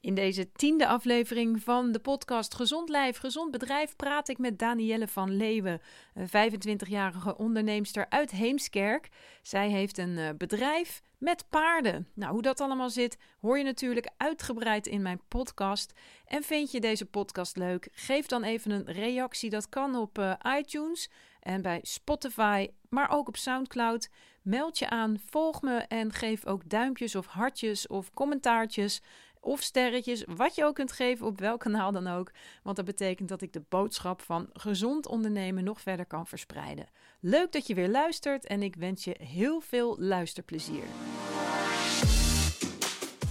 In deze tiende aflevering van de podcast Gezond Lijf, Gezond Bedrijf praat ik met Danielle van Leeuwen, een 25-jarige onderneemster uit Heemskerk. Zij heeft een eh, bedrijf met paarden. Nou, hoe dat allemaal zit, hoor je natuurlijk uitgebreid in mijn podcast. En vind je deze podcast leuk? Geef dan even een reactie. Dat kan op uh, iTunes en bij Spotify, maar ook op SoundCloud. Meld je aan, volg me en geef ook duimpjes of hartjes of commentaartjes of sterretjes, wat je ook kunt geven op welk kanaal dan ook. Want dat betekent dat ik de boodschap van gezond ondernemen nog verder kan verspreiden. Leuk dat je weer luistert en ik wens je heel veel luisterplezier.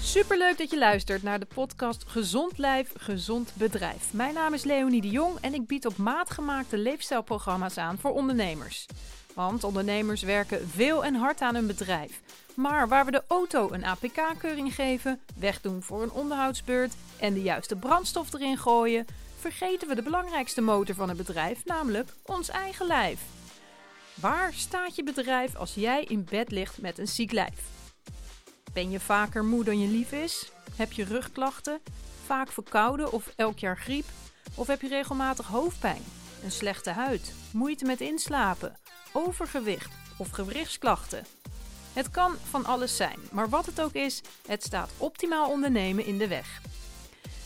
Superleuk dat je luistert naar de podcast Gezond Lijf, Gezond Bedrijf. Mijn naam is Leonie de Jong en ik bied op maat gemaakte leefstijlprogramma's aan voor ondernemers. Want ondernemers werken veel en hard aan hun bedrijf. Maar waar we de auto een APK-keuring geven, wegdoen voor een onderhoudsbeurt en de juiste brandstof erin gooien, vergeten we de belangrijkste motor van het bedrijf, namelijk ons eigen lijf. Waar staat je bedrijf als jij in bed ligt met een ziek lijf? Ben je vaker moe dan je lief is? Heb je rugklachten? Vaak verkouden of elk jaar griep? Of heb je regelmatig hoofdpijn? Een slechte huid? Moeite met inslapen? Overgewicht of gewrichtsklachten? Het kan van alles zijn, maar wat het ook is, het staat optimaal ondernemen in de weg.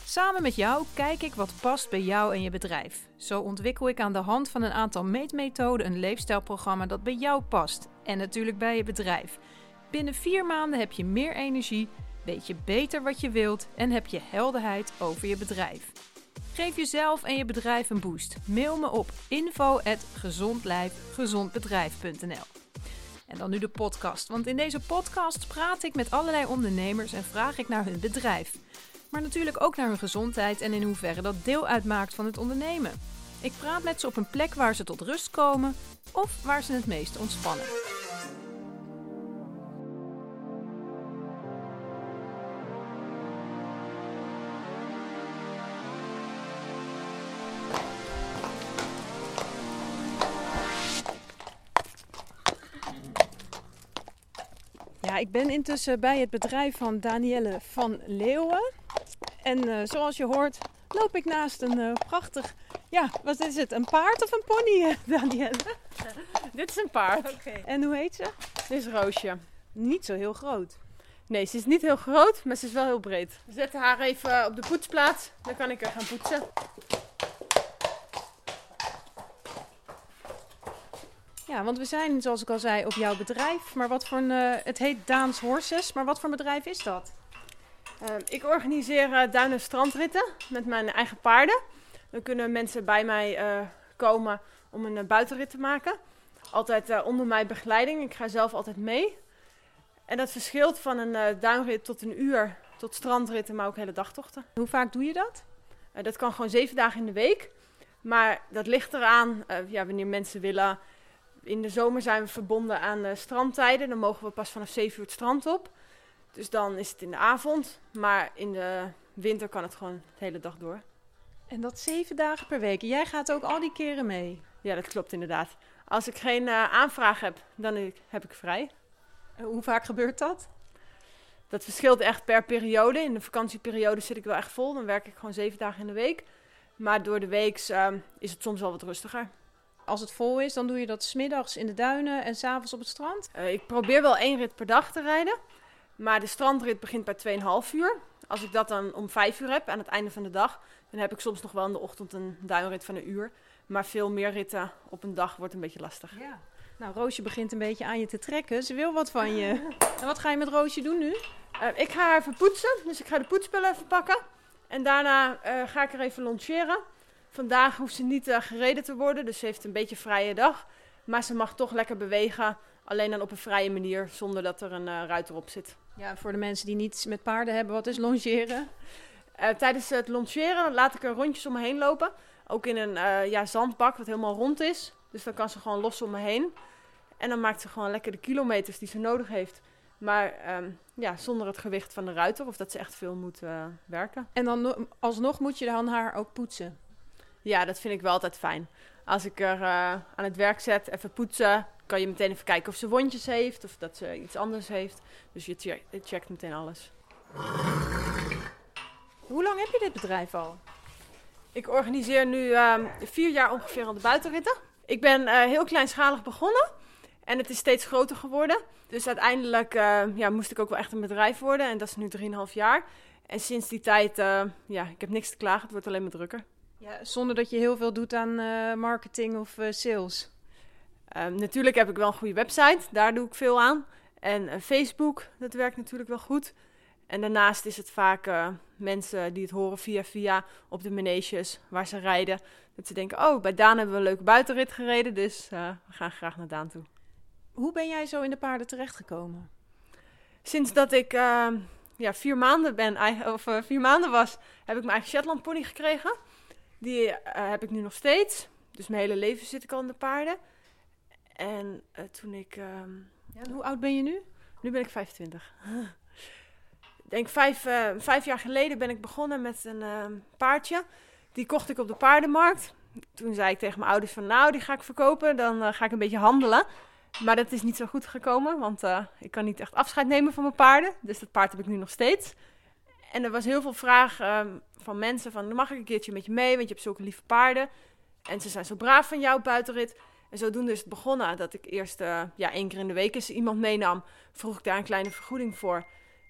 Samen met jou kijk ik wat past bij jou en je bedrijf. Zo ontwikkel ik aan de hand van een aantal meetmethoden een leefstijlprogramma dat bij jou past en natuurlijk bij je bedrijf. Binnen vier maanden heb je meer energie, weet je beter wat je wilt en heb je helderheid over je bedrijf. Geef jezelf en je bedrijf een boost. Mail me op info@gezondlijfgezondbedrijf.nl. En dan nu de podcast. Want in deze podcast praat ik met allerlei ondernemers en vraag ik naar hun bedrijf. Maar natuurlijk ook naar hun gezondheid en in hoeverre dat deel uitmaakt van het ondernemen. Ik praat met ze op een plek waar ze tot rust komen of waar ze het meest ontspannen. Ik ben intussen bij het bedrijf van Danielle van Leeuwen. En uh, zoals je hoort, loop ik naast een uh, prachtig. Ja, wat is het? Een paard of een pony, uh, Danielle? Dit is een paard. Okay. En hoe heet ze? Dit is Roosje. Niet zo heel groot. Nee, ze is niet heel groot, maar ze is wel heel breed. We zetten haar even op de poetsplaats. Dan kan ik er gaan poetsen. Ja, want we zijn, zoals ik al zei, op jouw bedrijf. Maar wat voor een. Uh, het heet Daans Horses, maar wat voor bedrijf is dat? Uh, ik organiseer uh, duin- en strandritten met mijn eigen paarden. Dan kunnen mensen bij mij komen om een buitenrit te maken. Altijd onder mijn begeleiding. Ik ga zelf altijd mee. En dat verschilt van een duinrit tot een uur, tot strandritten, maar ook hele dagtochten. Hoe vaak doe je dat? dat kan gewoon zeven dagen in de week. Maar dat ligt eraan ja, wanneer mensen willen in de zomer zijn we verbonden aan de strandtijden. Dan mogen we pas vanaf 7 uur het strand op. Dus dan is het in de avond. Maar in de winter kan het gewoon de hele dag door. En dat zeven dagen per week. Jij gaat ook al die keren mee? Ja, dat klopt inderdaad. Als ik geen uh, aanvraag heb, dan heb ik vrij. En hoe vaak gebeurt dat? Dat verschilt echt per periode. In de vakantieperiode zit ik wel echt vol. Dan werk ik gewoon zeven dagen in de week. Maar door de week uh, is het soms wel wat rustiger. Als het vol is, dan doe je dat smiddags in de duinen en s'avonds op het strand? Uh, ik probeer wel één rit per dag te rijden. Maar de strandrit begint bij 2,5 uur. Als ik dat dan om 5 uur heb aan het einde van de dag, dan heb ik soms nog wel in de ochtend een duinrit van een uur. Maar veel meer ritten op een dag wordt een beetje lastig. Ja. Nou, Roosje begint een beetje aan je te trekken. Ze wil wat van je. en wat ga je met Roosje doen nu? Uh, ik ga haar even poetsen. Dus ik ga de poetspullen even pakken. En daarna uh, ga ik er even longeren. Vandaag hoeft ze niet uh, gereden te worden, dus ze heeft een beetje vrije dag. Maar ze mag toch lekker bewegen, alleen dan op een vrije manier, zonder dat er een uh, ruiter op zit. Ja, voor de mensen die niets met paarden hebben, wat is longeren? Uh, tijdens het longeren laat ik er rondjes om me heen lopen. Ook in een ja, zandbak, wat helemaal rond is. Dus dan kan ze gewoon los om me heen. En dan maakt ze gewoon lekker de kilometers die ze nodig heeft. Maar um, ja, zonder het gewicht van de ruiter, of dat ze echt veel moet werken. En dan alsnog moet je dan haar ook poetsen? Ja, dat vind ik wel altijd fijn. Als ik er uh, aan het werk zet, even poetsen, kan je meteen even kijken of ze wondjes heeft of dat ze iets anders heeft. Dus je, check, je checkt meteen alles. Hoe lang heb je dit bedrijf al? Ik organiseer nu ehm, vier jaar ongeveer al de buitenritten. Ik ben eh, heel kleinschalig begonnen en het is steeds groter geworden. Dus uiteindelijk eh, ja, moest ik ook wel echt een bedrijf worden en dat is nu 3,5 jaar. En sinds die tijd, uh, ja, ik heb niks te klagen, het wordt alleen maar drukker. Ja, zonder dat je heel veel doet aan marketing of sales? Ehm, natuurlijk heb ik wel een goede website, daar doe ik veel aan. En Facebook, dat werkt natuurlijk wel goed. En daarnaast is het vaak mensen die het horen via via op de maneges waar ze rijden. Dat ze denken, oh, bij Daan hebben we een leuke buitenrit gereden, dus we gaan graag naar Daan toe. Hoe ben jij zo in de paarden terechtgekomen? Sinds dat ik uh, ja, vier maanden ben, of vier maanden was, heb ik mijn eigen Shetland pony gekregen. Die heb ik nu nog steeds. Dus mijn hele leven zit ik al in de paarden. En toen ik... Ehm, ja, hoe oud ben je nu? Nu ben ik 25. denk vijf, uh, vijf jaar geleden ben ik begonnen met een uh, paardje. Die kocht ik op de paardenmarkt. Toen zei ik tegen mijn ouders van nou, die ga ik verkopen. Dan ga ik een beetje handelen. Maar dat is niet zo goed gekomen, want ik kan niet echt afscheid nemen van mijn paarden. Dus dat paard heb ik nu nog steeds. En er was heel veel vraag ehm, van mensen van, mag ik een keertje met je mee, want je hebt zulke lieve paarden. En ze zijn zo braaf van jou buitenrit. En zodoende is het begonnen dat ik eerst ja, één keer in de week eens iemand meenam. Vroeg ik daar een kleine vergoeding voor.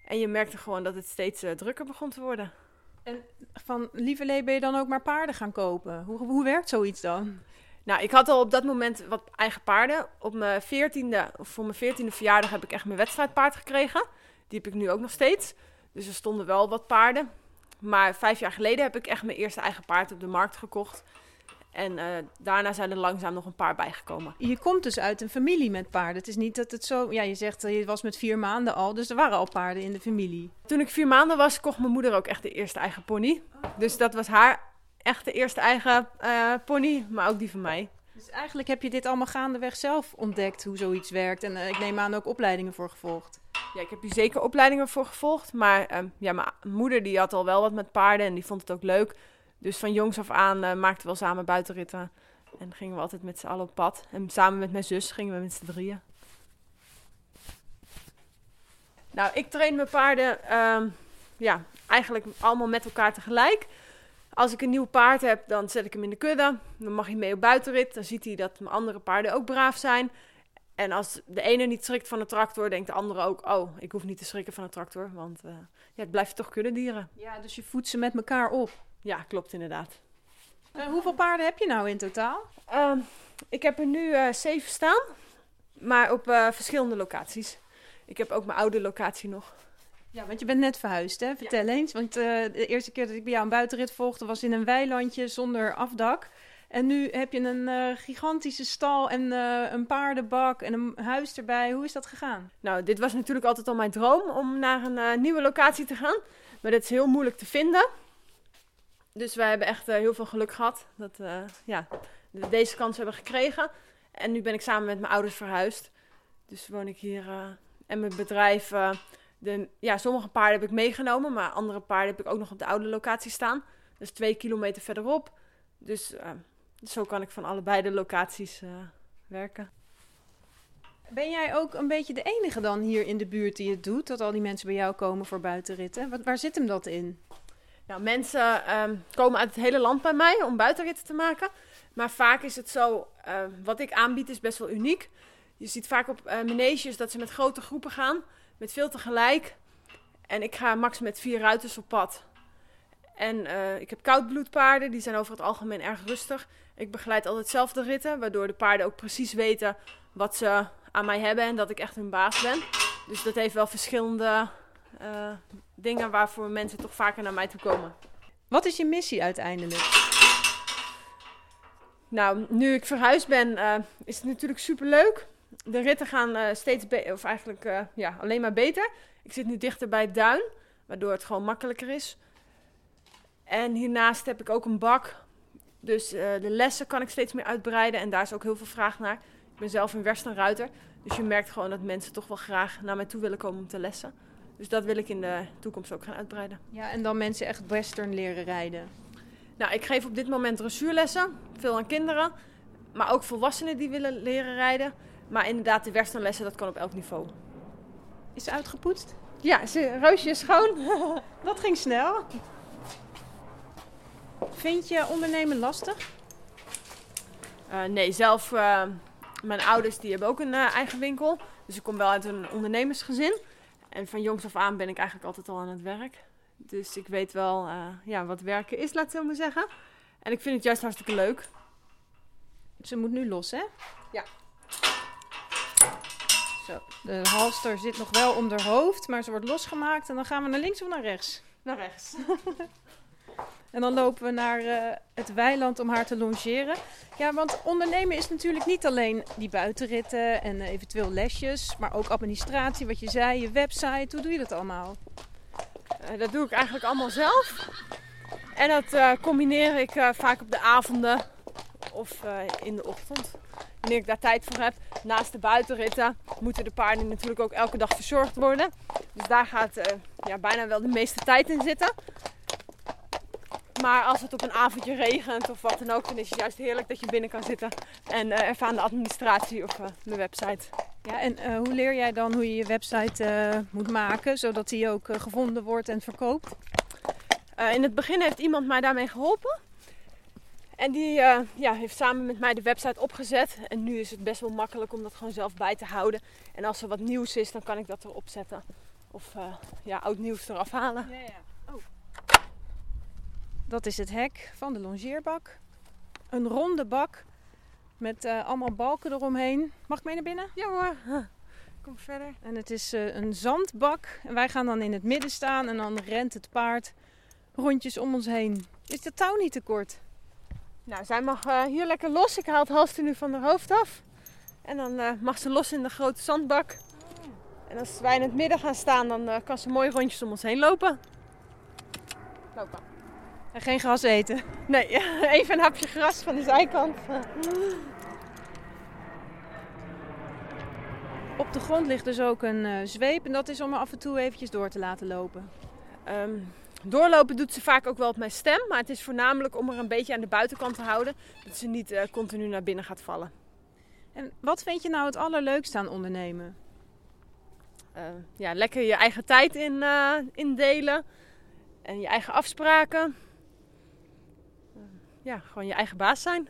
En je merkte gewoon dat het steeds uh, drukker begon te worden. En van Lieverlee ben je dan ook maar paarden gaan kopen? Hoe, hoe werkt zoiets dan? Nou, ik had al op dat moment wat eigen paarden. Op mijn veertiende, of voor mijn veertiende verjaardag heb ik echt mijn wedstrijdpaard gekregen. Die heb ik nu ook nog steeds. Dus er stonden wel wat paarden. Maar vijf jaar geleden heb ik echt mijn eerste eigen paard op de markt gekocht. En uh, daarna zijn er langzaam nog een paar bijgekomen. Je komt dus uit een familie met paarden. Het is niet dat het zo... Ja, je zegt eh, je was met vier maanden al, dus er waren al paarden in de familie. Toen ik vier maanden was, kocht mijn moeder ook echt de eerste eigen pony. Dus dat was haar echt de eerste eigen uh, pony, maar ook die van mij. Dus eigenlijk heb je dit allemaal gaandeweg zelf ontdekt, hoe zoiets werkt. En ik neem aan ook opleidingen voor gevolgd. Ja, ik heb hier zeker opleidingen voor gevolgd. Maar ehm, ja, mijn moeder die had al wel wat met paarden en die vond het ook leuk. Dus van jongs af aan uh, maakten we wel samen buitenritten. En gingen we altijd met z'n allen op pad. En samen met mijn zus gingen we met z'n drieën. Nou, ik train mijn paarden uh, ja, eigenlijk allemaal met elkaar tegelijk. Als ik een nieuw paard heb, dan zet ik hem in de kudde. Dan mag hij mee op buitenrit. Dan ziet hij dat mijn andere paarden ook braaf zijn. En als de ene niet schrikt van de tractor, denkt de andere ook: Oh, ik hoef niet te schrikken van de tractor. Want uh, ja, het blijft toch dieren. Ja, dus je voedt ze met elkaar op. Ja, klopt inderdaad. Uh, hoeveel paarden heb je nou in totaal? Uh, ik heb er nu uh, zeven staan, maar op verschillende locaties. Ik heb ook mijn oude locatie nog. Ja, want je bent net verhuisd, hè? Vertel ja. eens. Want de eerste keer dat ik bij jou een buitenrit volgde was in een weilandje zonder afdak. En nu heb je een gigantische stal en een paardenbak en een huis erbij. Hoe is dat gegaan? Nou, dit was natuurlijk altijd al mijn droom om naar een nieuwe locatie te gaan. Maar dat is heel moeilijk te vinden. Dus wij hebben echt heel veel geluk gehad dat ja, deze kans hebben gekregen. En nu ben ik samen met mijn ouders verhuisd. Dus woon ik hier en mijn bedrijf. de, ja, sommige paarden heb ik meegenomen, maar andere paarden heb ik ook nog op de oude locatie staan. Dus twee kilometer verderop. Dus zo kan ik van allebei de locaties werken. Ben jij ook een beetje de enige dan hier in de buurt die het doet? Dat al die mensen bij jou komen voor buitenritten? Wat, waar zit hem dat in? Nou, mensen um, komen uit het hele land bij mij om buitenritten te maken. Maar vaak is het zo, uh, wat ik aanbied is best wel uniek. Je ziet vaak op uh, dat ze met grote groepen gaan, met veel tegelijk. En ik ga max met vier ruiters op pad. En uh, ik heb koudbloedpaarden, die zijn over het algemeen erg rustig. Ik begeleid altijd zelf de ritten, waardoor de paarden ook precies weten wat ze aan mij hebben en dat ik echt hun baas ben. Dus dat heeft wel verschillende uh, dingen waarvoor mensen toch vaker naar mij toe komen. Wat is je missie uiteindelijk? Nou, nu ik verhuisd ben, uh, is het natuurlijk super leuk. De ritten gaan uh, steeds beter, of eigenlijk ja, alleen maar beter. Ik zit nu dichter bij het duin, waardoor het gewoon makkelijker is. En hiernaast heb ik ook een bak. Dus de lessen kan ik steeds meer uitbreiden en daar is ook heel veel vraag naar. Ik ben zelf een Westernruiter, dus je merkt gewoon dat mensen toch wel graag naar mij toe willen komen om te lessen. Dus dat wil ik in de toekomst ook gaan uitbreiden. Ja, en dan mensen echt western leren rijden. Nou, ik geef op dit moment dressuurlessen, veel aan kinderen, maar ook volwassenen die willen leren rijden. Maar inderdaad, de westernlessen, dat kan op elk niveau. Is ze uitgepoetst? Ja, ze, roosje is schoon. dat ging snel. Vind je ondernemen lastig? Uh, nee, zelf, uh, mijn ouders die hebben ook een uh, eigen winkel. Dus ik kom wel uit een ondernemersgezin. En van jongs af aan ben ik eigenlijk altijd al aan het werk. Dus ik weet wel ja, wat werken is, laat ik zo maar zeggen. En ik vind het juist hartstikke leuk. Ze moet nu los, hè? Ja. Zo, de halster zit nog wel om haar hoofd, maar ze wordt losgemaakt. En dan gaan we naar links of naar rechts? Naar rechts. en dan lopen we naar uh, het weiland om haar te longeren. Ja, want ondernemen is natuurlijk niet alleen die buitenritten en uh, eventueel lesjes, maar ook administratie, wat je zei, je website. Hoe doe je dat allemaal? Uh, dat doe ik eigenlijk allemaal zelf. En dat combineer ik vaak op de avonden of in de ochtend wanneer ik daar tijd voor heb. Naast de buitenritten moeten de paarden natuurlijk ook elke dag verzorgd worden. Dus daar gaat ja, bijna wel de meeste tijd in zitten. Maar als het op een avondje regent of wat dan ook, dan is het juist heerlijk dat je binnen kan zitten en uh, even aan de administratie of uh, mijn website. Ja, en hoe leer jij dan hoe je je website moet maken, zodat die ook gevonden wordt en verkoopt? in het begin heeft iemand mij daarmee geholpen. En die uh, ja, heeft samen met mij de website opgezet. En nu is het best wel makkelijk om dat gewoon zelf bij te houden. En als er wat nieuws is, dan kan ik dat erop zetten. Of uh, ja, oud nieuws eraf halen. Ja, ja. Dat is het hek van de longeerbak. Een ronde bak met uh, allemaal balken eromheen. Mag ik mee naar binnen? Ja hoor. Kom verder. En het is een zandbak. En wij gaan dan in het midden staan en dan rent het paard rondjes om ons heen. Is de touw niet te kort? Nou, zij mag uh, hier lekker los. Ik haal het halster nu van haar hoofd af. En dan uh, mag ze los in de grote zandbak. En als wij in het midden gaan staan, dan kan ze mooi rondjes om ons heen lopen. Lopen. En geen gras eten? Nee, even een hapje gras van de zijkant. Op de grond ligt dus ook een zweep. En dat is om er af en toe eventjes door te laten lopen. Um, Doorlopen doet ze vaak ook wel op mijn stem, maar het is voornamelijk om er een beetje aan de buitenkant te houden, dat ze niet uh, continu naar binnen gaat vallen. En wat vind je nou het allerleukste aan ondernemen? Uh, ja, lekker je eigen tijd in, uh, indelen en je eigen afspraken. Ja, gewoon je eigen baas zijn.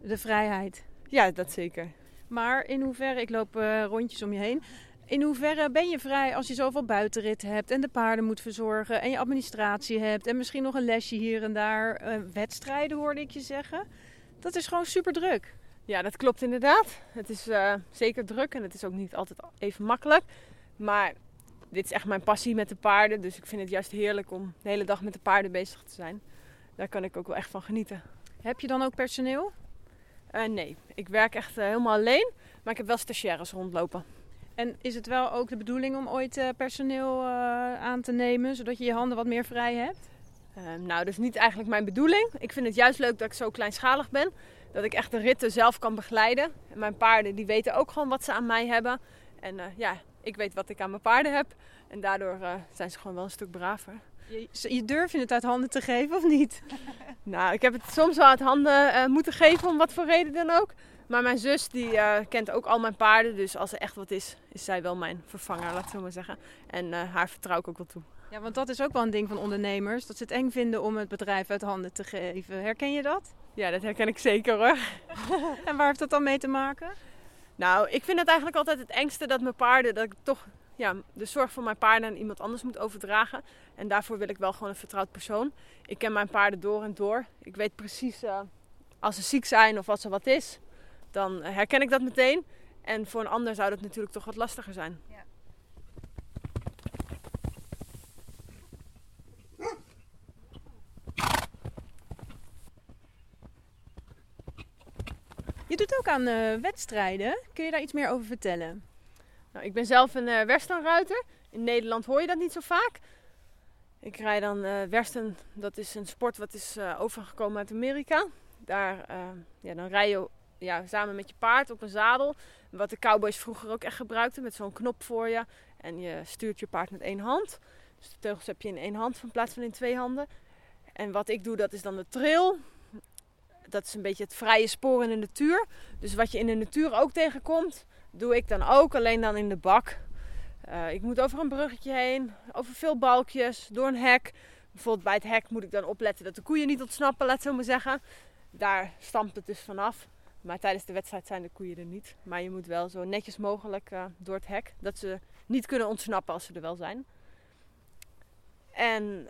De vrijheid. Ja, dat zeker. Maar in hoeverre, ik loop rondjes om je heen, in hoeverre ben je vrij als je zoveel buitenrit hebt en de paarden moet verzorgen en je administratie hebt en misschien nog een lesje hier en daar, uh, wedstrijden hoorde ik je zeggen. Dat is gewoon super druk. Ja, dat klopt inderdaad. Het is uh, zeker druk en het is ook niet altijd even makkelijk. Maar dit is echt mijn passie met de paarden, dus ik vind het juist heerlijk om de hele dag met de paarden bezig te zijn. Daar kan ik ook wel echt van genieten. Heb je dan ook personeel? Uh, nee, ik werk echt helemaal alleen, maar ik heb wel stagiaires rondlopen. En is het wel ook de bedoeling om ooit uh, personeel aan te nemen, zodat je je handen wat meer vrij hebt? Nou, dat is niet eigenlijk mijn bedoeling. Ik vind het juist leuk dat ik zo kleinschalig ben. Dat ik echt de ritten zelf kan begeleiden. En mijn paarden die weten ook gewoon wat ze aan mij hebben. En ja, ik weet wat ik aan mijn paarden heb. En daardoor zijn ze gewoon wel een stuk braver. Je, je durf je het uit handen te geven of niet? nou, ik heb het soms wel uit handen moeten geven, om wat voor reden dan ook. Maar mijn zus die uh, kent ook al mijn paarden. Dus als er echt wat is, is zij wel mijn vervanger, laat ik zo maar zeggen. En uh, haar vertrouw ik ook wel toe. Ja, want dat is ook wel een ding van ondernemers. Dat ze het eng vinden om het bedrijf uit handen te geven. Herken je dat? Ja, dat herken ik zeker hoor. en waar heeft dat dan mee te maken? Nou, ik vind het eigenlijk altijd het engste dat mijn paarden, dat ik toch ja, de zorg voor mijn paarden aan iemand anders moet overdragen. En daarvoor wil ik wel gewoon een vertrouwd persoon. Ik ken mijn paarden door en door. Ik weet precies uh, als ze ziek zijn of als er wat is dan herken ik dat meteen. En voor een ander zou dat natuurlijk toch wat lastiger zijn. Ja. Je doet ook aan uh, wedstrijden. Kun je daar iets meer over vertellen? Nou, ik ben zelf een uh, westernruiter. In Nederland hoor je dat niet zo vaak. Ik rijd dan uh, western. Dat is een sport wat is overgekomen uit Amerika. Daar ja, dan rij je ja, samen met je paard op een zadel. Wat de cowboys vroeger ook echt gebruikten, met zo'n knop voor je. En je stuurt je paard met één hand. Dus de teugels heb je in één hand in plaats van in twee handen. En wat ik doe, dat is dan de trail. Dat is een beetje het vrije spoor in de natuur. Dus wat je in de natuur ook tegenkomt, doe ik dan ook, alleen dan in de bak. Uh, ik moet over een bruggetje heen, over veel balkjes, door een hek, Bijvoorbeeld bij het hek moet ik dan opletten dat de koeien niet ontsnappen, laat zo maar zeggen. Daar stampt het dus vanaf. Maar tijdens de wedstrijd zijn de koeien er niet. Maar je moet wel zo netjes mogelijk uh, door het hek. Dat ze niet kunnen ontsnappen als ze er wel zijn. En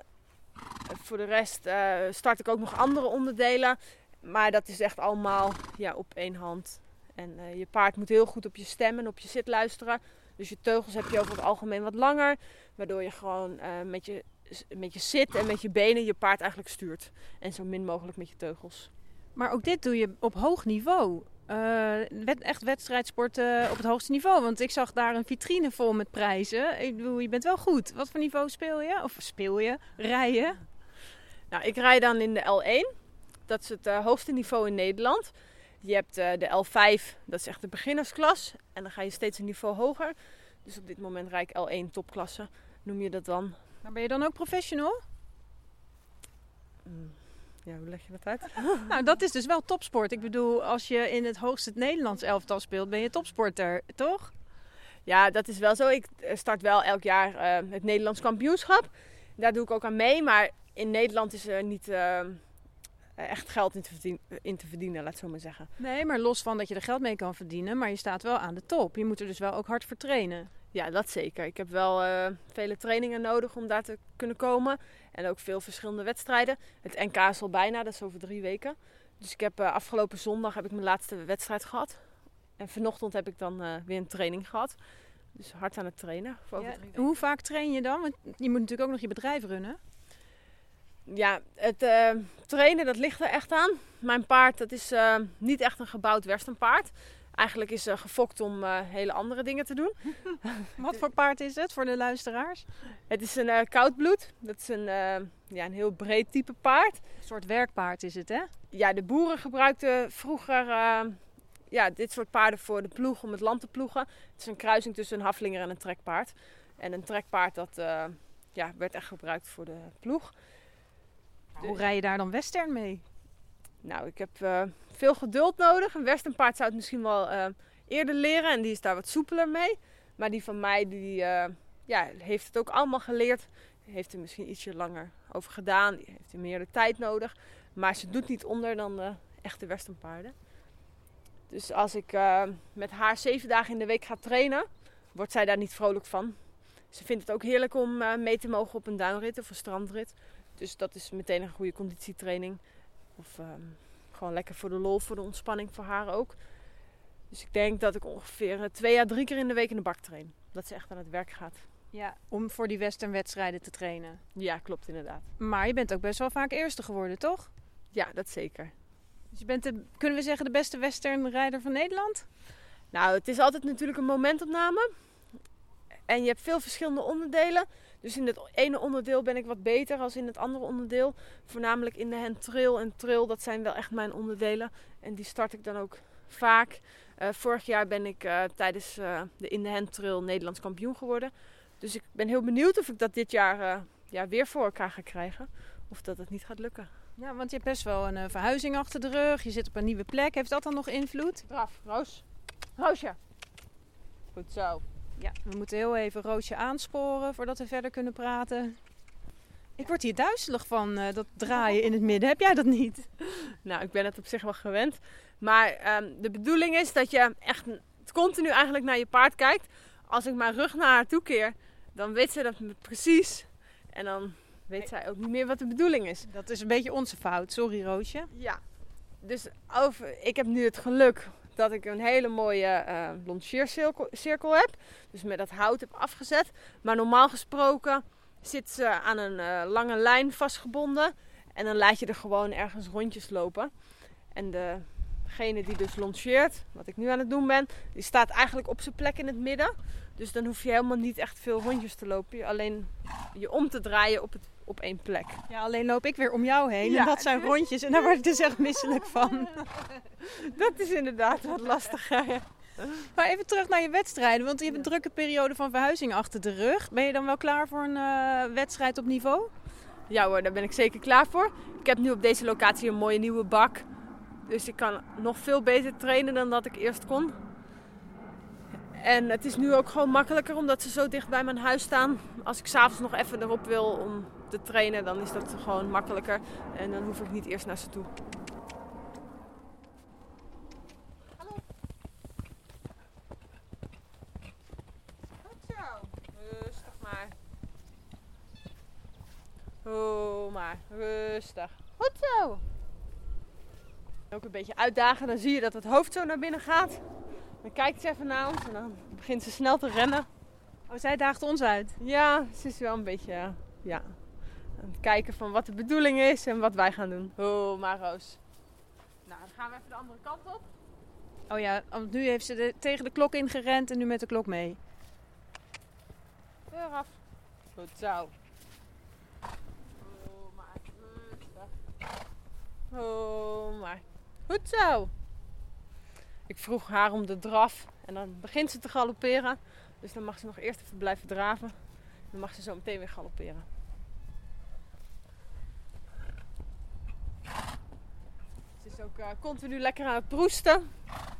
voor de rest uh, start ik ook nog andere onderdelen. Maar dat is echt allemaal ja, op één hand. En uh, je paard moet heel goed op je stem en op je zit luisteren. Dus je teugels heb je over het algemeen wat langer. Waardoor je gewoon uh, met, je, met je zit en met je benen je paard eigenlijk stuurt. En zo min mogelijk met je teugels. Maar ook dit doe je op hoog niveau. Uh, echt wedstrijdsporten op het hoogste niveau. Want ik zag daar een vitrine vol met prijzen. Ik bedoel, je bent wel goed. Wat voor niveau speel je? Of speel je? Rij je? Nou, ik rij dan in de L1. Dat is het uh, hoogste niveau in Nederland. Je hebt uh, de L5, dat is echt de beginnersklas. En dan ga je steeds een niveau hoger. Dus op dit moment rijd ik L1 topklasse, noem je dat dan. Maar ben je dan ook professional? Mm. Ja, hoe leg je dat uit? nou, dat is dus wel topsport. Ik bedoel, als je in het hoogste het Nederlands elftal speelt, ben je topsporter, toch? Ja, dat is wel zo. Ik start wel elk jaar uh, het Nederlands kampioenschap. Daar doe ik ook aan mee. Maar in Nederland is er niet uh, echt geld in te, verdienen, in te verdienen, laat ik zo maar zeggen. Nee, maar los van dat je er geld mee kan verdienen, maar je staat wel aan de top. Je moet er dus wel ook hard voor trainen. Ja, dat zeker. Ik heb wel uh, vele trainingen nodig om daar te kunnen komen. En ook veel verschillende wedstrijden. Het NK is al bijna, dat is over drie weken. Dus ik heb uh, afgelopen zondag heb ik mijn laatste wedstrijd gehad. En vanochtend heb ik dan uh, weer een training gehad. Dus hard aan het trainen. Voor ja, hoe vaak train je dan? Want je moet natuurlijk ook nog je bedrijf runnen. Ja, het uh, trainen dat ligt er echt aan. Mijn paard dat is uh, niet echt een gebouwd westernpaard. Eigenlijk is ze gefokt om hele andere dingen te doen. Wat voor paard is het voor de luisteraars? Het is een koudbloed. Dat is een, ja, een heel breed type paard. Een soort werkpaard is het, hè? Ja, de boeren gebruikten vroeger ja, dit soort paarden voor de ploeg, om het land te ploegen. Het is een kruising tussen een haflinger en een trekpaard. En een trekpaard dat ja, werd echt gebruikt voor de ploeg. Hoe rij je daar dan western mee? Nou, ik heb uh, veel geduld nodig. Een westernpaard zou het misschien wel uh, eerder leren en die is daar wat soepeler mee. Maar die van mij, die uh, ja, heeft het ook allemaal geleerd. Heeft er misschien ietsje langer over gedaan. Die heeft er meer de tijd nodig. Maar ze doet niet onder dan de echte westernpaarden. Dus als ik met haar zeven dagen in de week ga trainen, wordt zij daar niet vrolijk van. Ze vindt het ook heerlijk om mee te mogen op een duinrit of een strandrit. Dus dat is meteen een goede conditietraining. Of um, gewoon lekker voor de lol, voor de ontspanning, voor haar ook. Dus ik denk dat ik ongeveer twee à drie keer in de week in de bak train. Dat ze echt aan het werk gaat. Ja, om voor die westernwedstrijden te trainen. Ja, klopt inderdaad. Maar je bent ook best wel vaak eerste geworden, toch? Ja, dat zeker. Dus je bent, de, kunnen we zeggen, de beste westernrijder van Nederland? Nou, het is altijd natuurlijk een momentopname. En je hebt veel verschillende onderdelen. Dus in het ene onderdeel ben ik wat beter dan in het andere onderdeel. Voornamelijk in de hand trail en trail, dat zijn wel echt mijn onderdelen. En die start ik dan ook vaak. Uh, vorig jaar ben ik uh, tijdens uh, de in de hand trail Nederlands kampioen geworden. Dus ik ben heel benieuwd of ik dat dit jaar ja, weer voor elkaar ga krijgen. Of dat het niet gaat lukken. Ja, want je hebt best wel een verhuizing achter de rug. Je zit op een nieuwe plek. Heeft dat dan nog invloed? Braaf, Roos. Roosje. Goed zo. Ja, we moeten heel even Roosje aansporen voordat we verder kunnen praten. Ik word hier duizelig van uh, dat draaien in het midden. Heb jij dat niet? Nou, ik ben het op zich wel gewend. Maar um, de bedoeling is dat je echt continu eigenlijk naar je paard kijkt. Als ik mijn rug naar haar toe keer, dan weet ze dat precies. En dan weet zij ook niet meer wat de bedoeling is. Dat is een beetje onze fout. Sorry, Roosje. Ja. Dus over, ik heb nu het geluk dat ik een hele mooie uh, longeercirkel heb. Dus met dat hout heb afgezet. Maar normaal gesproken zit ze aan een uh, lange lijn vastgebonden. En dan laat je er gewoon ergens rondjes lopen. En degene die dus longeert, wat ik nu aan het doen ben, die staat eigenlijk op zijn plek in het midden. Dus dan hoef je helemaal niet echt veel rondjes te lopen. Alleen je om te draaien op, het, op één plek. Ja, alleen loop ik weer om jou heen. Ja. En dat zijn rondjes. En daar word ik dus echt misselijk van. dat is inderdaad wat lastiger. Maar even terug naar je wedstrijden. Want je hebt een drukke periode van verhuizing achter de rug. Ben je dan wel klaar voor een uh, wedstrijd op niveau? Ja hoor, daar ben ik zeker klaar voor. Ik heb nu op deze locatie een mooie nieuwe bak. Dus ik kan nog veel beter trainen dan dat ik eerst kon. En het is nu ook gewoon makkelijker omdat ze zo dicht bij mijn huis staan. Als ik s'avonds nog even erop wil om te trainen, dan is dat gewoon makkelijker. En dan hoef ik niet eerst naar ze toe. Hallo. Goed zo. Rustig maar. Oh, maar rustig. Goed zo. Ook een beetje uitdagen, dan zie je dat het hoofd zo naar binnen gaat. Dan kijkt ze even naar ons en dan begint ze snel te rennen. Oh, zij daagt ons uit. Ja, ze is wel een beetje ja, kijken van wat de bedoeling is en wat wij gaan doen. Oh, maar Roos. Nou, dan gaan we even de andere kant op. Oh ja, want nu heeft ze de, tegen de klok ingerend en nu met de klok mee. Deur af. Goed zo. Oh, maar rustig. Oh, maar goed zo. Ik vroeg haar om de draf en dan begint ze te galopperen. Dus dan mag ze nog eerst even blijven draven. Dan mag ze zo meteen weer galopperen. Is ook uh, continu lekker aan het proesten.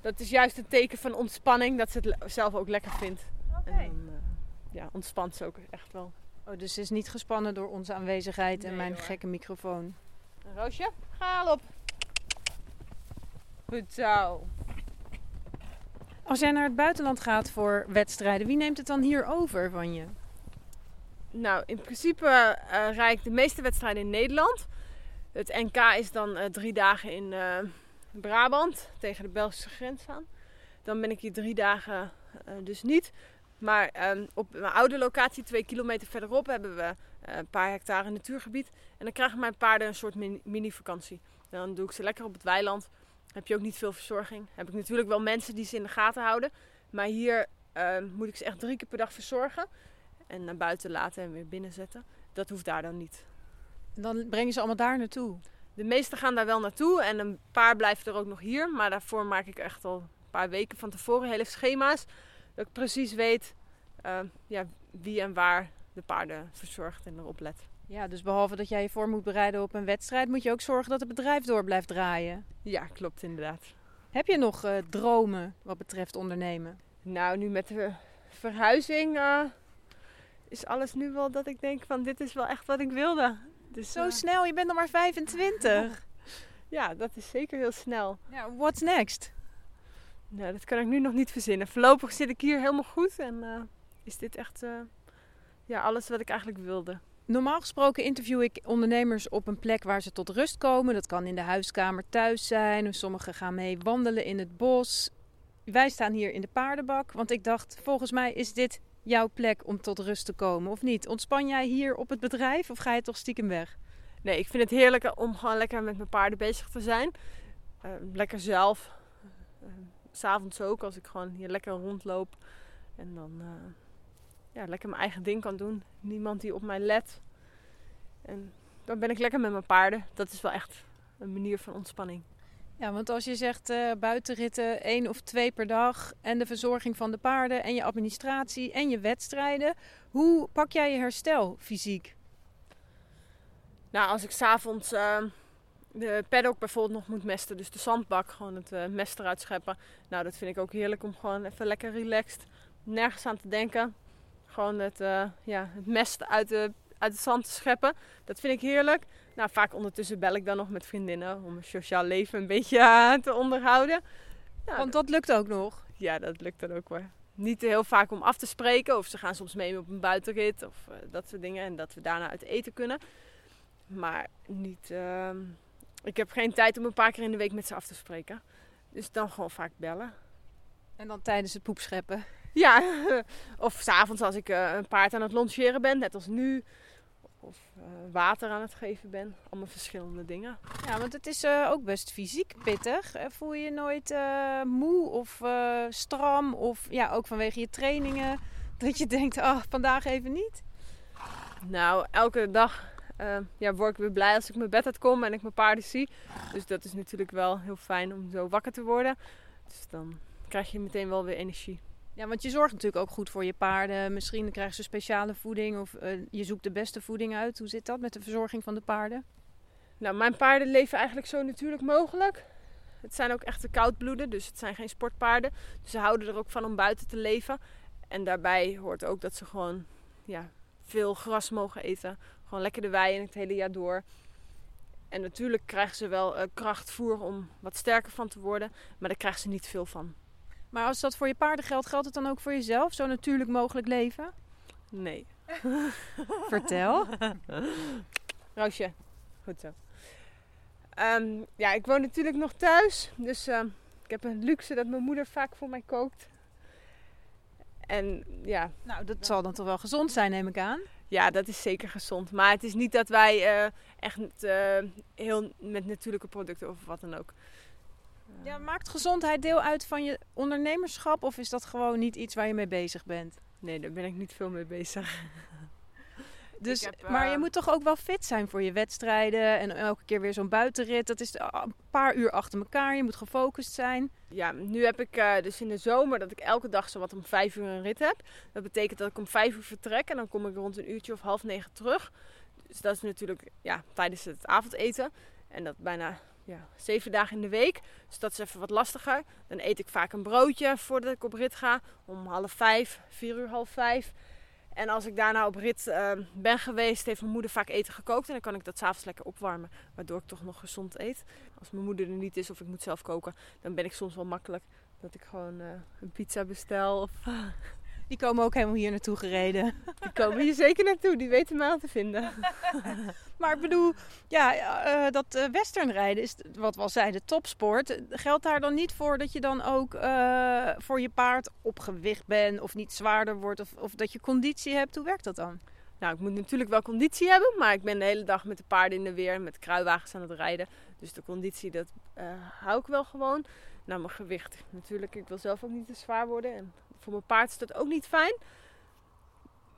Dat is juist een teken van ontspanning, dat ze het zelf ook lekker vindt. Oké. Uh, ja, ontspant ze ook echt wel. Oh, dus ze is niet gespannen door onze aanwezigheid en mijn hoor. gekke microfoon. Roosje, ga al op. Goed zo. Als jij naar het buitenland gaat voor wedstrijden, wie neemt het dan hier over van je? Nou, in principe uh, rijd ik de meeste wedstrijden in Nederland. Het NK is dan uh, drie dagen in uh, Brabant, tegen de Belgische grens aan. Dan ben ik hier drie dagen eh, dus niet. Maar um, op mijn oude locatie, twee kilometer verderop, hebben we eh, een paar hectare natuurgebied. En dan krijgen mijn paarden een soort mini-vakantie. Dan doe ik ze lekker op het weiland. Heb je ook niet veel verzorging. Heb ik natuurlijk wel mensen die ze in de gaten houden. Maar hier uh, moet ik ze echt drie keer per dag verzorgen. En naar buiten laten en weer binnenzetten. Dat hoeft daar dan niet. Dan breng je ze allemaal daar naartoe? De meeste gaan daar wel naartoe. En een paar blijven er ook nog hier. Maar daarvoor maak ik echt al een paar weken van tevoren hele schema's. Dat ik precies weet uh, ja, wie en waar de paarden verzorgt en erop let. Ja, dus behalve dat jij je voor moet bereiden op een wedstrijd, moet je ook zorgen dat het bedrijf door blijft draaien. Ja, klopt inderdaad. Heb je nog uh, dromen wat betreft ondernemen? Nou, nu met de verhuizing uh, is alles nu wel dat ik denk van dit is wel echt wat ik wilde. Dus, Zo snel, je bent nog maar 25. ja, dat is zeker heel snel. Ja, what's next? Nou, dat kan ik nu nog niet verzinnen. Voorlopig zit ik hier helemaal goed en uh, is dit echt ja, alles wat ik eigenlijk wilde. Normaal gesproken interview ik ondernemers op een plek waar ze tot rust komen. Dat kan in de huiskamer thuis zijn. Sommigen gaan mee wandelen in het bos. Wij staan hier in de paardenbak. Want ik dacht, volgens mij is dit jouw plek om tot rust te komen. Of niet? Ontspan jij hier op het bedrijf of ga je toch stiekem weg? Nee, ik vind het heerlijk om gewoon lekker met mijn paarden bezig te zijn. Uh, lekker zelf. Uh, S'avonds ook, als ik gewoon hier lekker rondloop. En dan... Uh ja, lekker mijn eigen ding kan doen. Niemand die op mij let. En dan ben ik lekker met mijn paarden. Dat is wel echt een manier van ontspanning. Ja, want als je zegt uh, buitenritten één of twee per dag en de verzorging van de paarden en je administratie en je wedstrijden, hoe pak jij je herstel fysiek? Nou, als ik s'avonds uh, de paddock bijvoorbeeld nog moet mesten, dus de zandbak, gewoon het uh, mest eruit scheppen. Nou, dat vind ik ook heerlijk om gewoon even lekker relaxed, nergens aan te denken gewoon het, uh, ja, het mest uit, de, uit het zand te scheppen. Dat vind ik heerlijk. Nou, vaak ondertussen bel ik dan nog met vriendinnen om mijn sociaal leven een beetje uh, te onderhouden. Nou, Want dat lukt ook nog? Ja, dat lukt dan ook wel. Niet heel vaak om af te spreken. Of ze gaan soms mee op een buitenrit of uh, dat soort dingen. En dat we daarna uit eten kunnen. Maar niet... ik heb geen tijd om een paar keer in de week met ze af te spreken. Dus dan gewoon vaak bellen. En dan tijdens het poepscheppen? Ja, of s'avonds als ik uh, een paard aan het longeren ben, net als nu. Of uh, water aan het geven ben. Allemaal verschillende dingen. Ja, want het is uh, ook best fysiek pittig. Voel je je nooit moe of stram? Of ja, ook vanwege je trainingen. Dat je denkt, oh, vandaag even niet? Nou, elke dag ja, word ik weer blij als ik mijn bed uitkom en ik mijn paarden zie. Dus dat is natuurlijk wel heel fijn om zo wakker te worden. Dus dan krijg je meteen wel weer energie. Ja, want je zorgt natuurlijk ook goed voor je paarden. Misschien krijgen ze speciale voeding of uh, je zoekt de beste voeding uit. Hoe zit dat met de verzorging van de paarden? Nou, mijn paarden leven eigenlijk zo natuurlijk mogelijk. Het zijn ook echte koudbloeden, dus het zijn geen sportpaarden. Dus ze houden er ook van om buiten te leven. En daarbij hoort ook dat ze gewoon ja, veel gras mogen eten. Gewoon lekker de wei en het hele jaar door. En natuurlijk krijgen ze wel uh, krachtvoer om wat sterker van te worden. Maar daar krijgen ze niet veel van. Maar als dat voor je paarden geldt, geldt het dan ook voor jezelf? Zo natuurlijk mogelijk leven? Nee. Vertel. Roosje, goed zo. Ehm, ja, ik woon natuurlijk nog thuis. Dus uh, ik heb een luxe dat mijn moeder vaak voor mij kookt. En ja. Nou, dat zal dan toch wel gezond zijn, neem ik aan. Ja, dat is zeker gezond. Maar het is niet dat wij uh, echt uh, heel met natuurlijke producten of wat dan ook. Ja, maakt gezondheid deel uit van je ondernemerschap of is dat gewoon niet iets waar je mee bezig bent? Nee, daar ben ik niet veel mee bezig. Dus, heb, maar je uh, moet toch ook wel fit zijn voor je wedstrijden en elke keer weer zo'n buitenrit. Dat is een paar uur achter elkaar. Je moet gefocust zijn. Ja, nu heb ik uh, dus in de zomer dat ik elke dag zo wat om vijf uur een rit heb. Dat betekent dat ik om vijf uur vertrek en dan kom ik rond een uurtje of half negen terug. Dus dat is natuurlijk ja, tijdens het avondeten. En dat bijna ja, zeven dagen in de week. Dus dat is even wat lastiger. Dan eet ik vaak een broodje voordat ik op rit ga. Om half vijf, vier uur, half vijf. En als ik daarna op rit uh, ben geweest, heeft mijn moeder vaak eten gekookt. En dan kan ik dat s'avonds lekker opwarmen. Waardoor ik toch nog gezond eet. Als mijn moeder er niet is of ik moet zelf koken, dan ben ik soms wel makkelijk. Dat ik gewoon uh, een pizza bestel. Of... Die komen ook helemaal hier naartoe gereden. Die komen hier zeker naartoe. Die weten mij al te vinden. maar ik bedoel, ja, uh, dat uh, westernrijden is, wat we al de topsport. Geldt daar dan niet voor dat je dan ook uh, voor je paard op gewicht bent of niet zwaarder wordt of, of dat je conditie hebt? Hoe werkt dat dan? Nou, ik moet natuurlijk wel conditie hebben, maar ik ben de hele dag met de paarden in de weer, met kruiwagens aan het rijden. Dus de conditie, dat hou ik wel gewoon. Nou, mijn gewicht. Natuurlijk, ik wil zelf ook niet te zwaar worden. En voor mijn paard is dat ook niet fijn.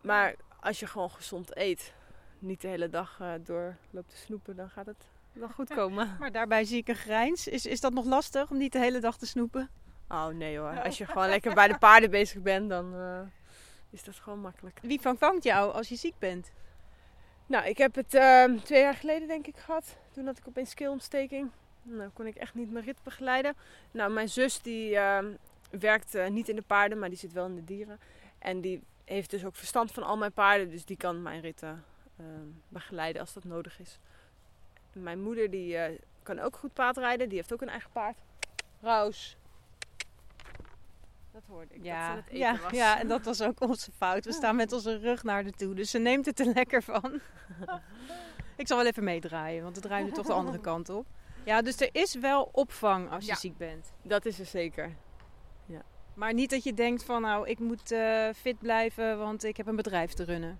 Maar als je gewoon gezond eet, niet de hele dag uh, door loopt te snoepen, dan gaat het wel goed komen. maar daarbij zie ik een grijns. Is, is dat nog lastig om niet de hele dag te snoepen? Oh nee hoor. Als je gewoon lekker bij de paarden bezig bent, dan uh, is dat gewoon makkelijk. Wie vangt jou als je ziek bent? Nou, ik heb het uh, twee jaar geleden denk ik gehad. Toen had ik opeens keelontsteking. Nou, kon ik echt niet mijn rit begeleiden. Nou, mijn zus die uh, werkt uh, niet in de paarden, maar die zit wel in de dieren. En die heeft dus ook verstand van al mijn paarden. Dus die kan mijn ritten uh, begeleiden als dat nodig is. Mijn moeder die uh, kan ook goed paardrijden. Die heeft ook een eigen paard. Roos. Dat hoorde ik. Ja, dat ze het eten ja, was. ja, en dat was ook onze fout. We staan met onze rug naar de toe. Dus ze neemt het er lekker van. ik zal wel even meedraaien, want het draait nu toch de andere kant op. Ja, dus er is wel opvang als je Ja. ziek bent. Dat is er zeker. Maar niet dat je denkt van nou, ik moet eh, fit blijven, want ik heb een bedrijf te runnen.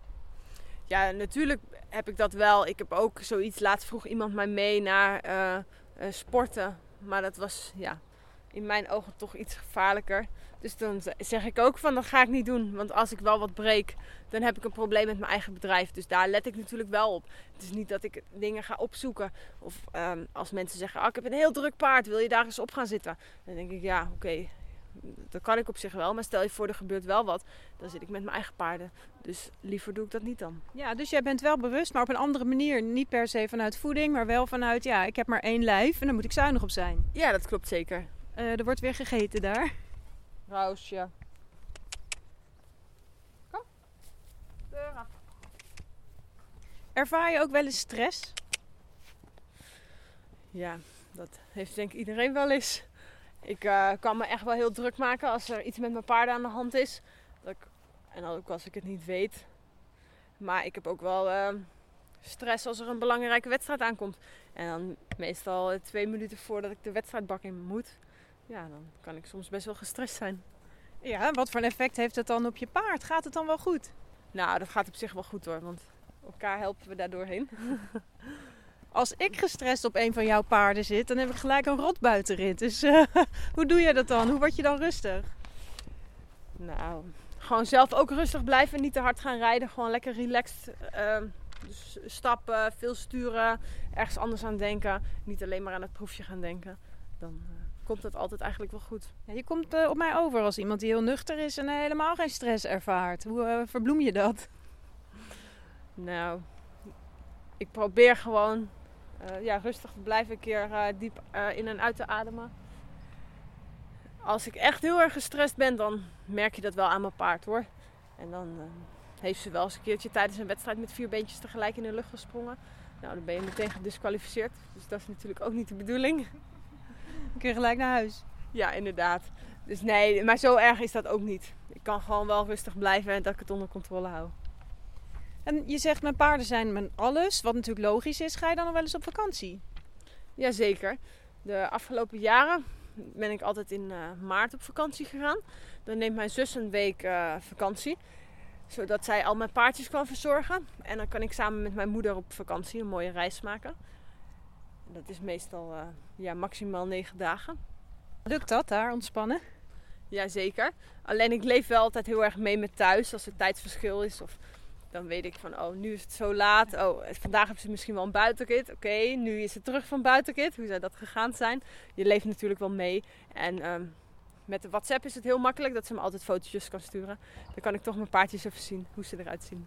Ja, natuurlijk heb ik dat wel. Ik heb ook zoiets. Laatst vroeg iemand mij mee naar eh, eh, sporten. Maar dat was ja, in mijn ogen toch iets gevaarlijker. Dus dan zeg ik ook van dat ga ik niet doen. Want als ik wel wat breek, dan heb ik een probleem met mijn eigen bedrijf. Dus daar let ik natuurlijk wel op. Het is niet dat ik dingen ga opzoeken. Of ehm, als mensen zeggen, ah, ik heb een heel druk paard, wil je daar eens op gaan zitten? Dan denk ik, ja, oké, dat kan ik op zich wel. Maar stel je voor, er gebeurt wel wat. Dan zit ik met mijn eigen paarden. Dus liever doe ik dat niet dan. Ja, dus jij bent wel bewust, maar op een andere manier. Niet per se vanuit voeding, maar wel vanuit ja, ik heb maar één lijf en daar moet ik zuinig op zijn. Ja, dat klopt zeker. Eh, er wordt weer gegeten daar. Roosje. Kom. Deur af. Ervaar je ook wel eens stress? Ja, dat heeft denk ik iedereen wel eens. Ik eh, kan me echt wel heel druk maken als er iets met mijn paarden aan de hand is. Dat ik, en ook als ik het niet weet. Maar ik heb ook wel eh, stress als er een belangrijke wedstrijd aankomt. En dan meestal eh, twee minuten voordat ik de wedstrijdbak in moet. Ja, dan kan ik soms best wel gestrest zijn. Ja, wat voor een effect heeft het dan op je paard? Gaat het dan wel goed? Nou, dat gaat op zich wel goed hoor. Want elkaar helpen we daar doorheen. Als ik gestrest op een van jouw paarden zit, dan heb ik gelijk een rotbuitenrit. Dus eh, hoe doe je dat dan? Hoe word je dan rustig? Nou, gewoon zelf ook rustig blijven. Niet te hard gaan rijden. Gewoon lekker relaxed. ehm, dus stappen, veel sturen. Ergens anders aan denken. Niet alleen maar aan het proefje gaan denken. Dan eh, komt het altijd eigenlijk wel goed. Ja, je komt eh, op mij over als iemand die heel nuchter is en helemaal geen stress ervaart. Hoe verbloem je dat? Nou, ik probeer gewoon eh, ja, rustig blijven. Een keer eh, diep eh, in en uit te ademen. Als ik echt heel erg gestrest ben, dan merk je dat wel aan mijn paard hoor. En dan, heeft ze wel eens een keertje tijdens een wedstrijd met vier beentjes tegelijk in de lucht gesprongen. Nou, dan ben je meteen gedisqualificeerd. Dus dat is natuurlijk ook niet de bedoeling. Dan kun je gelijk naar huis. Ja, inderdaad. Dus nee, maar zo erg is dat ook niet. Ik kan gewoon wel rustig blijven en dat ik het onder controle hou. En je zegt mijn paarden zijn mijn alles, wat natuurlijk logisch is. Ga je dan nog wel eens op vakantie? Jazeker. De afgelopen jaren ben ik altijd in uh, maart op vakantie gegaan. Dan neemt mijn zus een week uh, vakantie. Zodat zij al mijn paardjes kan verzorgen. En dan kan ik samen met mijn moeder op vakantie een mooie reis maken. Dat is meestal uh, ja, maximaal negen dagen. Lukt dat daar, ontspannen? Jazeker. Alleen ik leef wel altijd heel erg mee met thuis als er tijdsverschil is. Of dan weet ik van, oh, nu is het zo laat. Oh, vandaag hebben ze misschien wel een buitenkit. Oké, nu is het terug van buitenkit. Hoe zou dat gegaan zijn? Je leeft natuurlijk wel mee. En um, met de WhatsApp is het heel makkelijk dat ze me altijd fotootjes kan sturen. Dan kan ik toch mijn paardjes even zien, hoe ze eruit zien.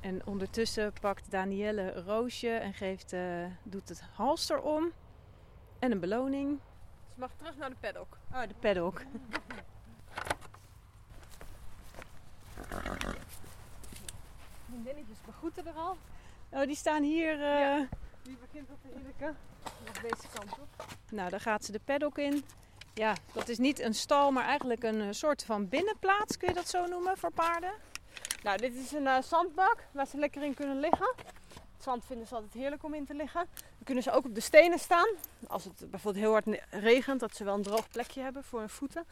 En ondertussen pakt Danielle een roosje en geeft, uh, doet het halster om. En een beloning. Ze mag terug naar de paddock. Oh, de paddock. Vriendinnetjes begroeten er al. Oh, die staan hier. Uh... Ja, die begint op de Hilleke. Nog deze kant op. Nou, daar gaat ze de paddock in. Ja, dat is niet een stal, maar eigenlijk een eh, soort van binnenplaats, kun je dat zo noemen, voor paarden? Nou, dit is een uh, zandbak waar ze lekker in kunnen liggen. Het zand vinden ze altijd heerlijk om in te liggen. Dan kunnen ze ook op de stenen staan. Als het bijvoorbeeld heel hard regent, dat ze wel een droog plekje hebben voor hun voeten.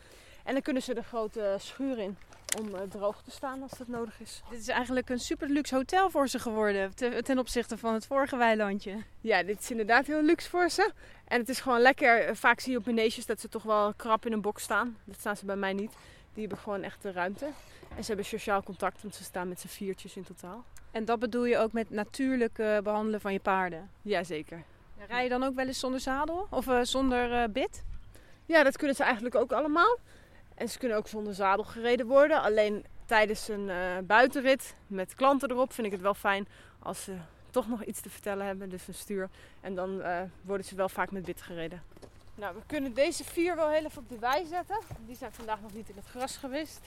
En dan kunnen ze de grote schuur in om uh, droog te staan als dat nodig is. Dit is eigenlijk een super luxe hotel voor ze geworden te, ten opzichte van het vorige weilandje. Ja, dit is inderdaad heel luxe voor ze. En het is gewoon lekker. Vaak zie je op meneesjes dat ze toch wel krap in een box staan. Dat staan ze bij mij niet. Die hebben gewoon echt de ruimte. En ze hebben sociaal contact, want ze staan met z'n viertjes in totaal. En dat bedoel je ook met natuurlijk behandelen van je paarden? Jazeker. Ja, rij je dan ook wel eens zonder zadel of uh, zonder bit? Ja, dat kunnen ze eigenlijk ook allemaal. En ze kunnen ook zonder zadel gereden worden. Alleen tijdens een uh, buitenrit met klanten erop vind ik het wel fijn als ze toch nog iets te vertellen hebben. Dus een stuur. En dan uh, worden ze wel vaak met bit gereden. Nou, we kunnen deze vier wel heel even op de wei zetten. Die zijn vandaag nog niet in het gras geweest.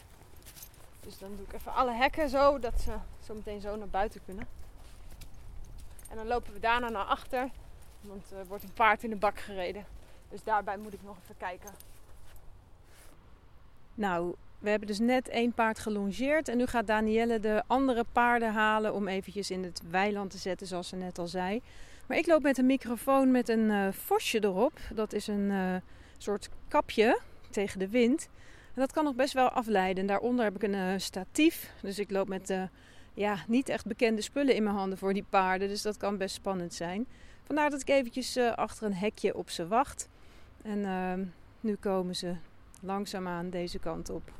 Dus dan doe ik even alle hekken zo, dat ze zo meteen zo naar buiten kunnen. En dan lopen we daarna naar achter, want er wordt een paard in de bak gereden. Dus daarbij moet ik nog even kijken. Nou, we hebben dus net één paard gelongeerd en nu gaat Danielle de andere paarden halen om eventjes in het weiland te zetten, zoals ze net al zei. Maar ik loop met een microfoon met een uh, vosje erop. Dat is een uh, soort kapje tegen de wind. En dat kan nog best wel afleiden. En daaronder heb ik een uh, statief. Dus ik loop met ja, niet echt bekende spullen in mijn handen voor die paarden. Dus dat kan best spannend zijn. Vandaar dat ik eventjes achter een hekje op ze wacht. En ehm, nu komen ze langzaamaan deze kant op.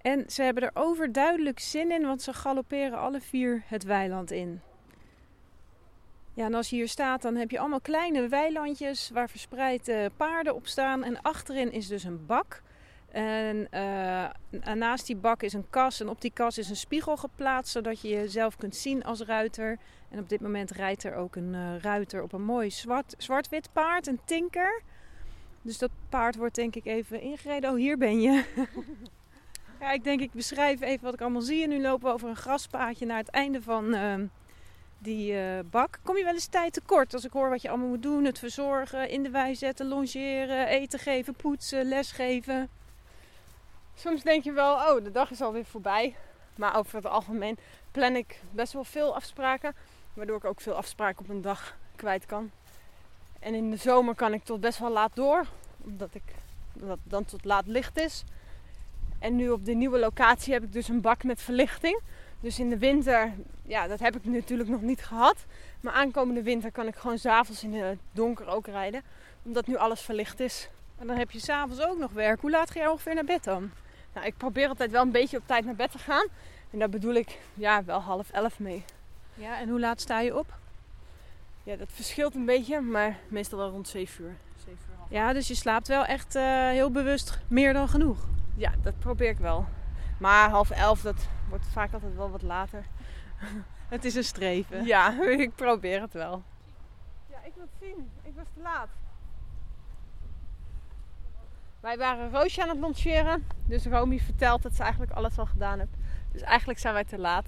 En ze hebben er overduidelijk zin in, want ze galopperen alle vier het weiland in. Ja, en als je hier staat, dan heb je allemaal kleine weilandjes waar verspreid paarden op staan. En achterin is dus een bak. En uh, naast die bak is een kas. En op die kas is een spiegel geplaatst, zodat je jezelf kunt zien als ruiter. En op dit moment rijdt er ook een uh, ruiter op een mooi zwart, zwart-wit paard, een tinker. Dus dat paard wordt denk ik even ingereden. Oh, hier ben je. ja, ik denk ik beschrijf even wat ik allemaal zie. En nu lopen we over een graspaadje naar het einde van uh, die uh, bak. Kom je wel eens tijd tekort als ik hoor wat je allemaal moet doen? Het verzorgen, in de wei zetten, longeren, eten geven, poetsen, lesgeven. Soms denk je wel, oh, de dag is alweer voorbij. Maar over het algemeen plan ik best wel veel afspraken. Waardoor ik ook veel afspraken op een dag kwijt kan. En in de zomer kan ik tot best wel laat door. Omdat ik dat dan tot laat licht is. En nu op de nieuwe locatie heb ik dus een bak met verlichting. Dus in de winter, ja, dat heb ik natuurlijk nog niet gehad. Maar aankomende winter kan ik gewoon s'avonds in het donker ook rijden. Omdat nu alles verlicht is. En dan heb je s'avonds ook nog werk. Hoe laat ga je ongeveer naar bed dan? Nou, ik probeer altijd wel een beetje op tijd naar bed te gaan. En daar bedoel ik ja, wel half elf mee. Ja, en hoe laat sta je op? Ja, dat verschilt een beetje, maar meestal wel rond 7 uur. 7 uur ja, dus je slaapt wel echt uh, heel bewust meer dan genoeg. Ja, dat probeer ik wel. Maar half elf, dat wordt vaak altijd wel wat later. het is een streven. Ja, ik probeer het wel. Ja, ik wil het zien. Ik was te laat. Wij waren Roosje aan het lanceren. Dus Romy vertelt dat ze eigenlijk alles al gedaan heeft. Dus eigenlijk zijn wij te laat.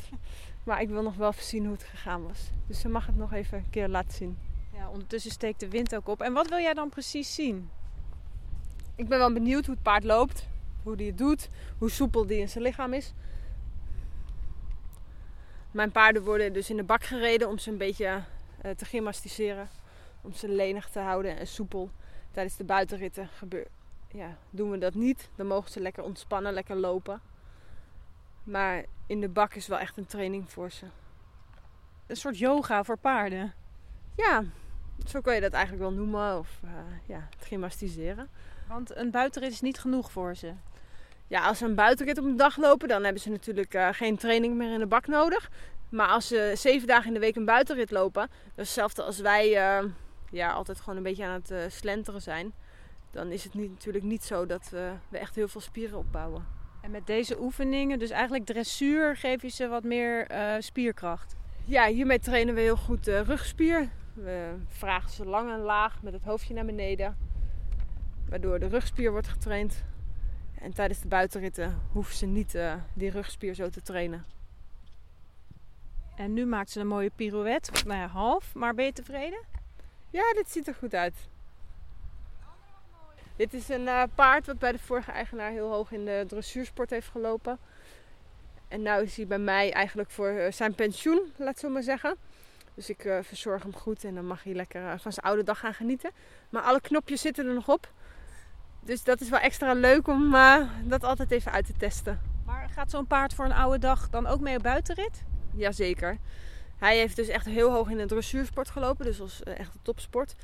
Maar ik wil nog wel even zien hoe het gegaan was. Dus ze mag het nog even een keer laten zien. Ja, ondertussen steekt de wind ook op. En wat wil jij dan precies zien? Ik ben wel benieuwd hoe het paard loopt. Hoe die het doet. Hoe soepel die in zijn lichaam is. Mijn paarden worden dus in de bak gereden om ze een beetje uh, te gymnastiseren. Om ze lenig te houden en soepel. Tijdens de buitenritten gebeur, ja, doen we dat niet. Dan mogen ze lekker ontspannen, lekker lopen. Maar in de bak is wel echt een training voor ze. Een soort yoga voor paarden. Ja, zo kan je dat eigenlijk wel noemen. Of uh, ja, het gymnastiseren. Want een buitenrit is niet genoeg voor ze. Ja, als ze een buitenrit op een dag lopen, dan hebben ze natuurlijk uh, geen training meer in de bak nodig. Maar als ze zeven dagen in de week een buitenrit lopen, dat is hetzelfde als wij uh, ja, altijd gewoon een beetje aan het slenteren zijn. Dan is het niet, natuurlijk niet zo dat we echt heel veel spieren opbouwen. En met deze oefeningen, dus eigenlijk dressuur, geef je ze wat meer spierkracht? Ja, hiermee trainen we heel goed de rugspier. We vragen ze lang en laag met het hoofdje naar beneden. Waardoor de rugspier wordt getraind. En tijdens de buitenritten hoeven ze niet uh, die rugspier zo te trainen. En nu maakt ze een mooie pirouette. Nou ja, half. Maar ben je tevreden? Ja, dit ziet er goed uit. Dit is een uh, paard wat bij de vorige eigenaar heel hoog in de dressuursport heeft gelopen. En nu is hij bij mij eigenlijk voor uh, zijn pensioen, laat zo maar zeggen. Dus ik uh, verzorg hem goed en dan mag hij lekker van zijn oude dag gaan genieten. Maar alle knopjes zitten er nog op. Dus dat is wel extra leuk om dat altijd even uit te testen. Maar gaat zo'n paard voor een oude dag dan ook mee op buitenrit? Jazeker. Hij heeft dus echt heel hoog in de dressuursport gelopen, dus als echt een topsport.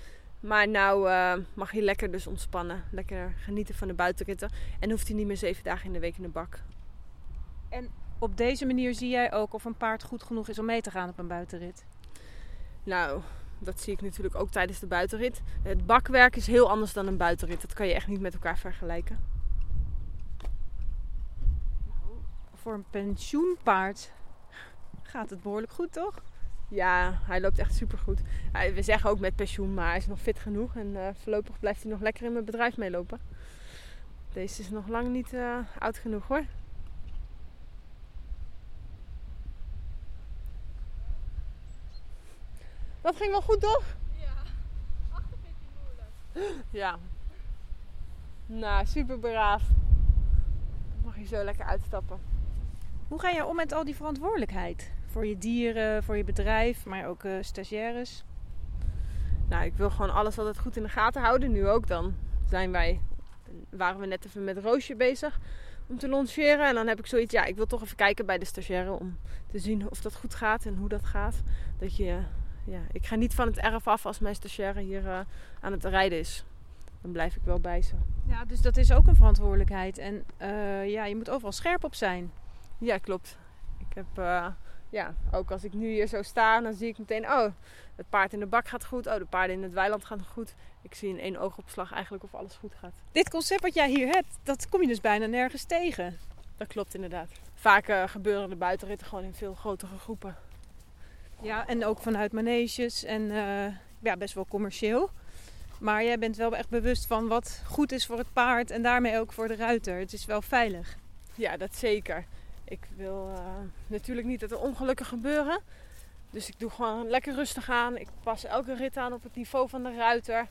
Maar nou uh, mag hij lekker dus ontspannen, lekker genieten van de buitenritten. En hoeft hij niet meer zeven dagen in de week in de bak. En op deze manier zie jij ook of een paard goed genoeg is om mee te gaan op een buitenrit? Nou, dat zie ik natuurlijk ook tijdens de buitenrit. Het bakwerk is heel anders dan een buitenrit. Dat kan je echt niet met elkaar vergelijken. Nou, voor een pensioenpaard gaat het behoorlijk goed, toch? Ja, hij loopt echt supergoed. We zeggen ook met pensioen, maar hij is nog fit genoeg. En uh, voorlopig blijft hij nog lekker in mijn bedrijf meelopen. Deze is nog lang niet uh, oud genoeg hoor. Dat ging wel goed, toch? Ja, achter vind je moeilijk. Ja. Nou, super braaf. Mag je zo lekker uitstappen. Hoe ga je om met al die verantwoordelijkheid? Voor je dieren, voor je bedrijf, maar ook uh, stagiaires? Nou, ik wil gewoon alles altijd goed in de gaten houden. Nu ook dan zijn wij, waren we net even met Roosje bezig om te lanceren. En dan heb ik zoiets, ja, ik wil toch even kijken bij de stagiaire om te zien of dat goed gaat en hoe dat gaat. Dat je, ja, ik ga niet van het erf af als mijn stagiaire hier uh, aan het rijden is. Dan blijf ik wel bij ze. Ja, dus dat is ook een verantwoordelijkheid. En uh, ja, je moet overal scherp op zijn. Ja, klopt. Ik heb, uh, ja, ook als ik nu hier zo sta, dan zie ik meteen, oh, het paard in de bak gaat goed. Oh, de paarden in het weiland gaan goed. Ik zie in één oogopslag eigenlijk of alles goed gaat. Dit concept wat jij hier hebt, dat kom je dus bijna nergens tegen. Dat klopt inderdaad. Vaak uh, gebeuren de buitenritten gewoon in veel grotere groepen. Ja, en ook vanuit maneges en uh, ja, best wel commercieel. Maar jij bent wel echt bewust van wat goed is voor het paard en daarmee ook voor de ruiter. Het is wel veilig. Ja, dat zeker. Ik wil uh, natuurlijk niet dat er ongelukken gebeuren. Dus ik doe gewoon lekker rustig aan. Ik pas elke rit aan op het niveau van de ruiter.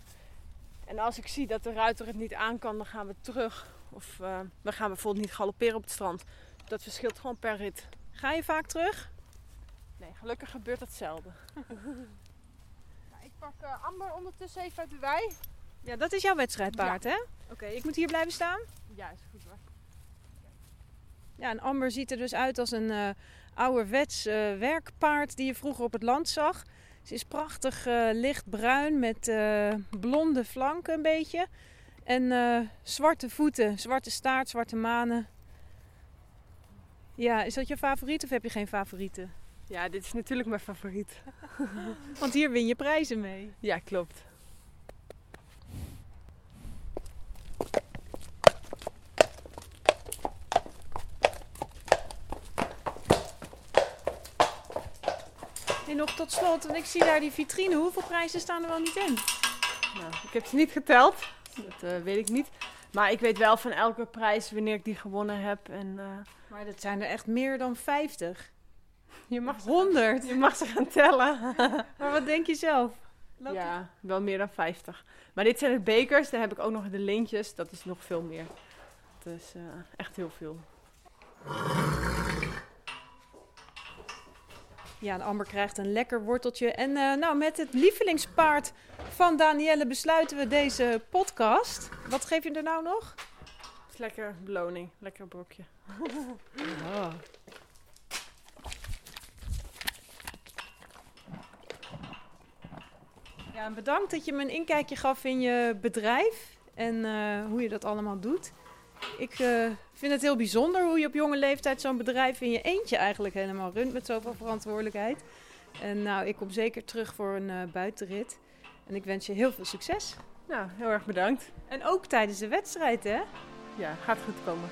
En als ik zie dat de ruiter het niet aan kan, dan gaan we terug. Of uh, we gaan bijvoorbeeld niet galopperen op het strand. Dat verschilt gewoon per rit. Ga je vaak terug? Nee, gelukkig gebeurt dat zelden. nou, ik pak uh, Amber ondertussen even uit de wei. Ja, dat is jouw wedstrijdpaard, ja. hè? Oké, okay, ik moet hier blijven staan? Ja, hoor. Ja, en Amber ziet er dus uit als een uh, ouderwets uh, werkpaard die je vroeger op het land zag. Ze is prachtig uh, lichtbruin met blonde flanken een beetje. En zwarte voeten, zwarte staart, zwarte manen. Ja, is dat je favoriet of heb je geen favorieten? Ja, dit is natuurlijk mijn favoriet. Want hier win je prijzen mee. Ja, klopt. En nog tot slot, want ik zie daar die vitrine. Hoeveel prijzen staan er wel niet in? Nou, ik heb ze niet geteld. Dat uh, weet ik niet. Maar ik weet wel van elke prijs wanneer ik die gewonnen heb. En eh, Maar dat zijn er echt meer dan 50. je, mag ze, 100. je mag ze gaan tellen. Maar wat denk je zelf? Ja, wel meer dan 50. Maar dit zijn de bekers. Dan heb ik ook nog de lintjes. Dat is nog veel meer. Dus eh, echt heel veel. Ja, en Amber krijgt een lekker worteltje. En eh, nou, met het lievelingspaard van Danielle besluiten we deze podcast. Wat geef je er nou nog? Is lekker beloning. Lekker brokje. Oh. Ja, en bedankt dat je me een inkijkje gaf in je bedrijf en eh, hoe je dat allemaal doet. Ik eh, vind het heel bijzonder hoe je op jonge leeftijd zo'n bedrijf in je eentje eigenlijk helemaal runt met zoveel verantwoordelijkheid. En nou, ik kom zeker terug voor een eh, buitenrit. En ik wens je heel veel succes. Nou, heel erg bedankt. En ook tijdens de wedstrijd, hè? Ja, gaat goed komen.